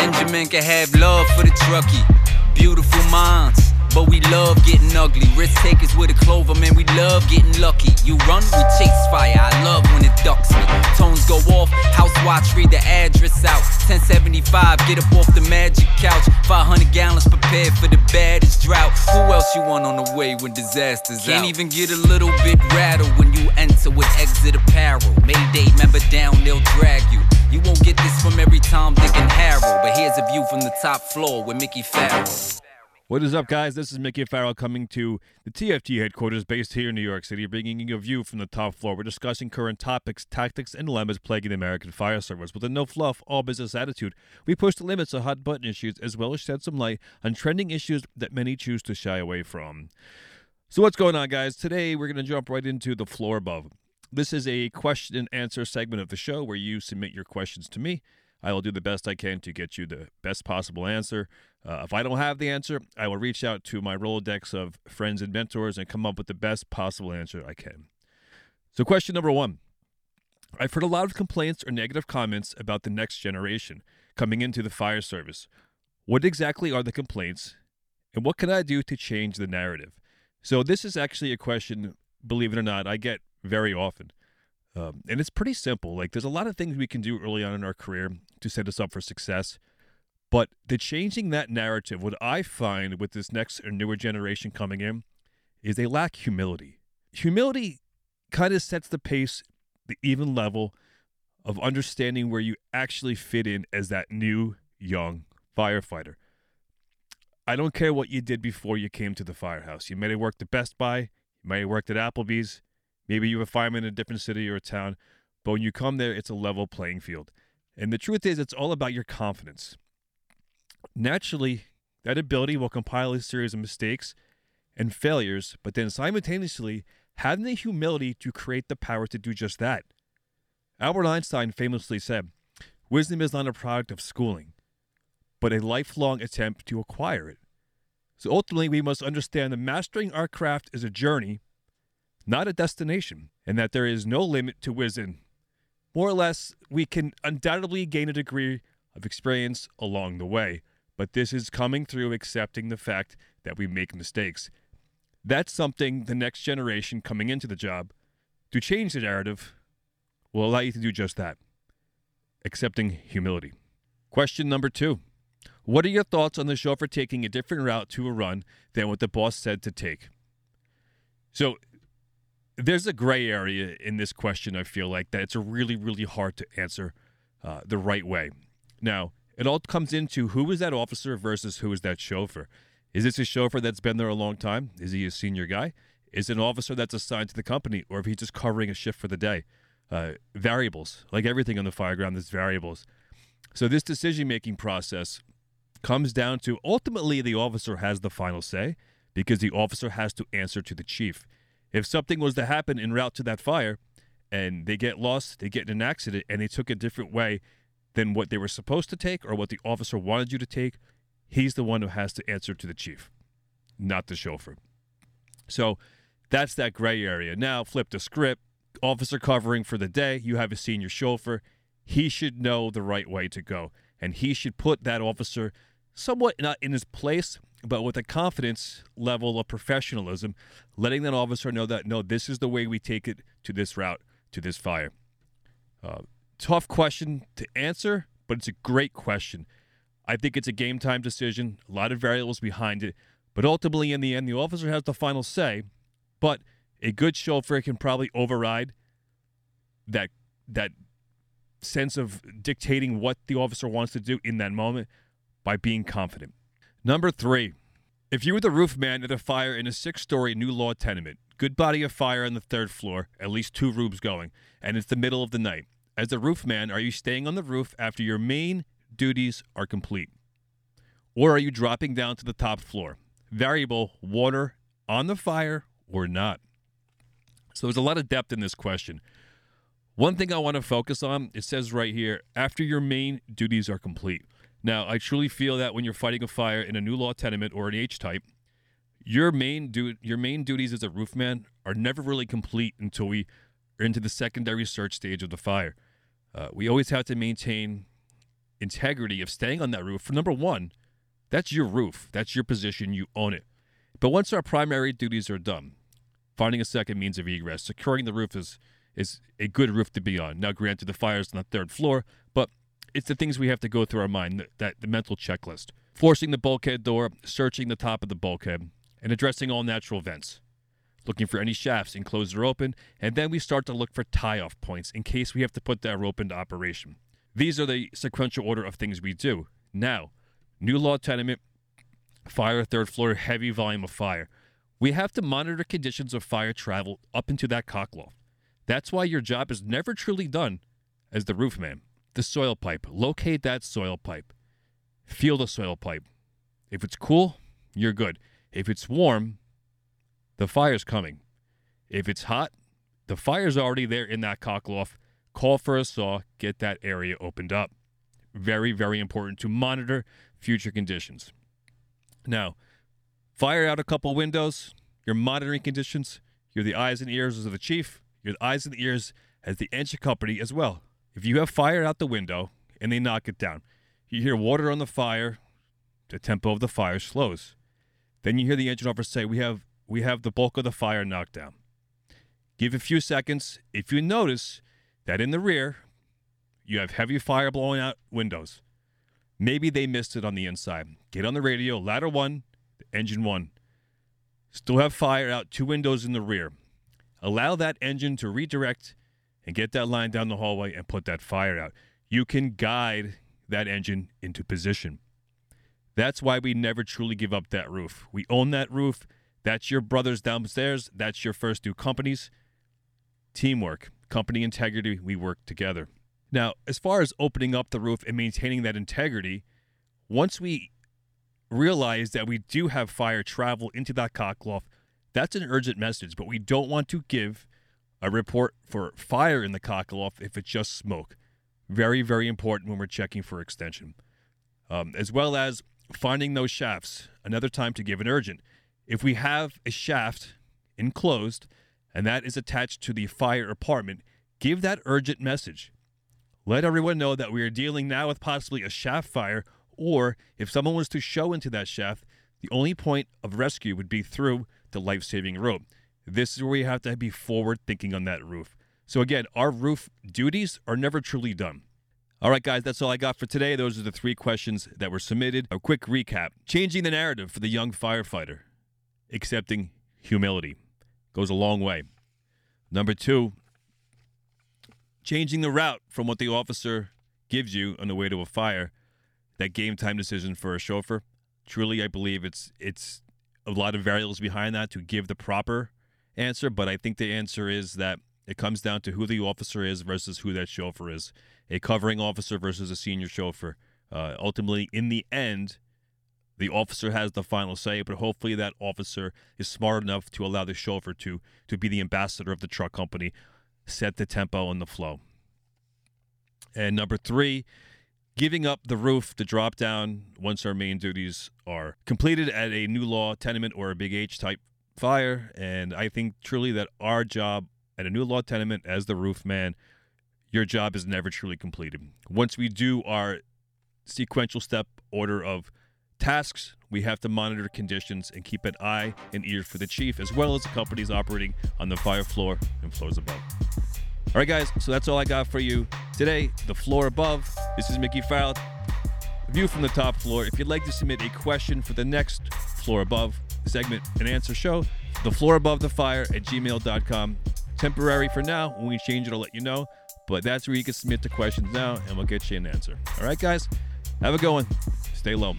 Man can have love for the truckie. Beautiful minds, but we love getting ugly. Risk takers with a clover, man, we love getting lucky. You run, we chase fire. I love when it ducks me. Tones go off, house watch, read the address out. 1075, get up off the magic couch. 500 gallons prepared for the baddest drought. Who you want on the way when disasters Can't out? even get a little bit rattled when you enter with exit apparel. Mayday, member down, they'll drag you. You won't get this from every Tom, Dick, and Harold. But here's a view from the top floor with Mickey Farrell. What is up, guys? This is Mickey Farrell coming to the TFT headquarters based here in New York City, bringing you a view from the top floor. We're discussing current topics, tactics, and dilemmas plaguing the American fire service. With a no fluff, all business attitude, we push the limits of hot button issues as well as shed some light on trending issues that many choose to shy away from. So, what's going on, guys? Today, we're going to jump right into the floor above. This is a question and answer segment of the show where you submit your questions to me. I will do the best I can to get you the best possible answer. Uh, if I don't have the answer, I will reach out to my Rolodex of friends and mentors and come up with the best possible answer I can. So, question number one I've heard a lot of complaints or negative comments about the next generation coming into the fire service. What exactly are the complaints, and what can I do to change the narrative? So, this is actually a question, believe it or not, I get very often. Um, and it's pretty simple. Like, there's a lot of things we can do early on in our career to set us up for success. But the changing that narrative, what I find with this next or newer generation coming in, is they lack humility. Humility kind of sets the pace, the even level of understanding where you actually fit in as that new young firefighter. I don't care what you did before you came to the firehouse. You may have worked at Best Buy, you may have worked at Applebee's, Maybe you were a fireman in a different city or town, but when you come there, it's a level playing field. And the truth is, it's all about your confidence. Naturally, that ability will compile a series of mistakes and failures, but then simultaneously having the humility to create the power to do just that. Albert Einstein famously said, Wisdom is not a product of schooling, but a lifelong attempt to acquire it. So ultimately, we must understand that mastering our craft is a journey not a destination, and that there is no limit to wisdom. More or less, we can undoubtedly gain a degree of experience along the way, but this is coming through accepting the fact that we make mistakes. That's something the next generation coming into the job to change the narrative will allow you to do just that accepting humility. Question number two What are your thoughts on the chauffeur taking a different route to a run than what the boss said to take? So, there's a gray area in this question. I feel like that it's really, really hard to answer uh, the right way. Now, it all comes into who is that officer versus who is that chauffeur. Is this a chauffeur that's been there a long time? Is he a senior guy? Is it an officer that's assigned to the company, or if he's just covering a shift for the day? Uh, variables, like everything on the fireground, there's variables. So this decision-making process comes down to ultimately the officer has the final say because the officer has to answer to the chief. If something was to happen en route to that fire and they get lost, they get in an accident, and they took a different way than what they were supposed to take or what the officer wanted you to take, he's the one who has to answer to the chief, not the chauffeur. So that's that gray area. Now, flip the script. Officer covering for the day, you have a senior chauffeur. He should know the right way to go, and he should put that officer somewhat in his place, but with a confidence level of professionalism, letting that officer know that no, this is the way we take it to this route, to this fire. Uh, tough question to answer, but it's a great question. I think it's a game time decision, a lot of variables behind it, but ultimately, in the end, the officer has the final say. But a good chauffeur can probably override that that sense of dictating what the officer wants to do in that moment by being confident. Number three, if you were the roof man at a fire in a six story new law tenement, good body of fire on the third floor, at least two rooms going, and it's the middle of the night. As the roof man, are you staying on the roof after your main duties are complete? Or are you dropping down to the top floor? Variable water on the fire or not? So there's a lot of depth in this question. One thing I want to focus on, it says right here, after your main duties are complete. Now, I truly feel that when you're fighting a fire in a new law tenement or an H type, your main du- your main duties as a roofman are never really complete until we are into the secondary search stage of the fire. Uh, we always have to maintain integrity of staying on that roof. For number one, that's your roof. That's your position. You own it. But once our primary duties are done, finding a second means of egress, securing the roof is is a good roof to be on. Now, granted, the fire is on the third floor, but it's the things we have to go through our mind, that, the mental checklist. Forcing the bulkhead door, searching the top of the bulkhead, and addressing all natural vents. Looking for any shafts enclosed or open, and then we start to look for tie-off points in case we have to put that rope into operation. These are the sequential order of things we do. Now, new law tenement, fire third floor, heavy volume of fire. We have to monitor conditions of fire travel up into that cockloft. That's why your job is never truly done as the roofman. The soil pipe. Locate that soil pipe. Feel the soil pipe. If it's cool, you're good. If it's warm, the fire's coming. If it's hot, the fire's already there in that cockloft. Call for a saw, get that area opened up. Very, very important to monitor future conditions. Now, fire out a couple windows. You're monitoring conditions. You're the eyes and ears of the chief. You're the eyes and the ears as the engine company as well. If you have fire out the window and they knock it down, you hear water on the fire, the tempo of the fire slows. Then you hear the engine officer say, "We have we have the bulk of the fire knocked down." Give a few seconds. If you notice that in the rear, you have heavy fire blowing out windows. Maybe they missed it on the inside. Get on the radio, ladder one, engine one. Still have fire out two windows in the rear. Allow that engine to redirect and get that line down the hallway and put that fire out. You can guide that engine into position. That's why we never truly give up that roof. We own that roof. That's your brothers downstairs. That's your first two companies. Teamwork, company integrity, we work together. Now, as far as opening up the roof and maintaining that integrity, once we realize that we do have fire travel into that cockloft, that's an urgent message, but we don't want to give a report for fire in the cockloft if it's just smoke. Very, very important when we're checking for extension. Um, as well as finding those shafts. Another time to give an urgent. If we have a shaft enclosed and that is attached to the fire apartment, give that urgent message. Let everyone know that we are dealing now with possibly a shaft fire, or if someone was to show into that shaft, the only point of rescue would be through the life saving rope. This is where you have to be forward thinking on that roof. So, again, our roof duties are never truly done. All right, guys, that's all I got for today. Those are the three questions that were submitted. A quick recap changing the narrative for the young firefighter, accepting humility goes a long way. Number two, changing the route from what the officer gives you on the way to a fire, that game time decision for a chauffeur. Truly, I believe it's it's a lot of variables behind that to give the proper answer, but I think the answer is that it comes down to who the officer is versus who that chauffeur is. A covering officer versus a senior chauffeur. Uh, ultimately, in the end, the officer has the final say, but hopefully that officer is smart enough to allow the chauffeur to to be the ambassador of the truck company, set the tempo and the flow. And number three, giving up the roof to drop down once our main duties are completed at a new law tenement or a big H type fire. And I think truly that our job at a new law tenement as the roof man, your job is never truly completed. Once we do our sequential step order of tasks, we have to monitor conditions and keep an eye and ear for the chief, as well as the companies operating on the fire floor and floors above. All right, guys, so that's all I got for you today. The floor above. This is Mickey Farrell. View from the top floor. If you'd like to submit a question for the next floor above segment and answer show, the floor above the fire at gmail.com. Temporary for now. When we change it, I'll let you know. But that's where you can submit the questions now, and we'll get you an answer. All right, guys, have a good one. Stay low.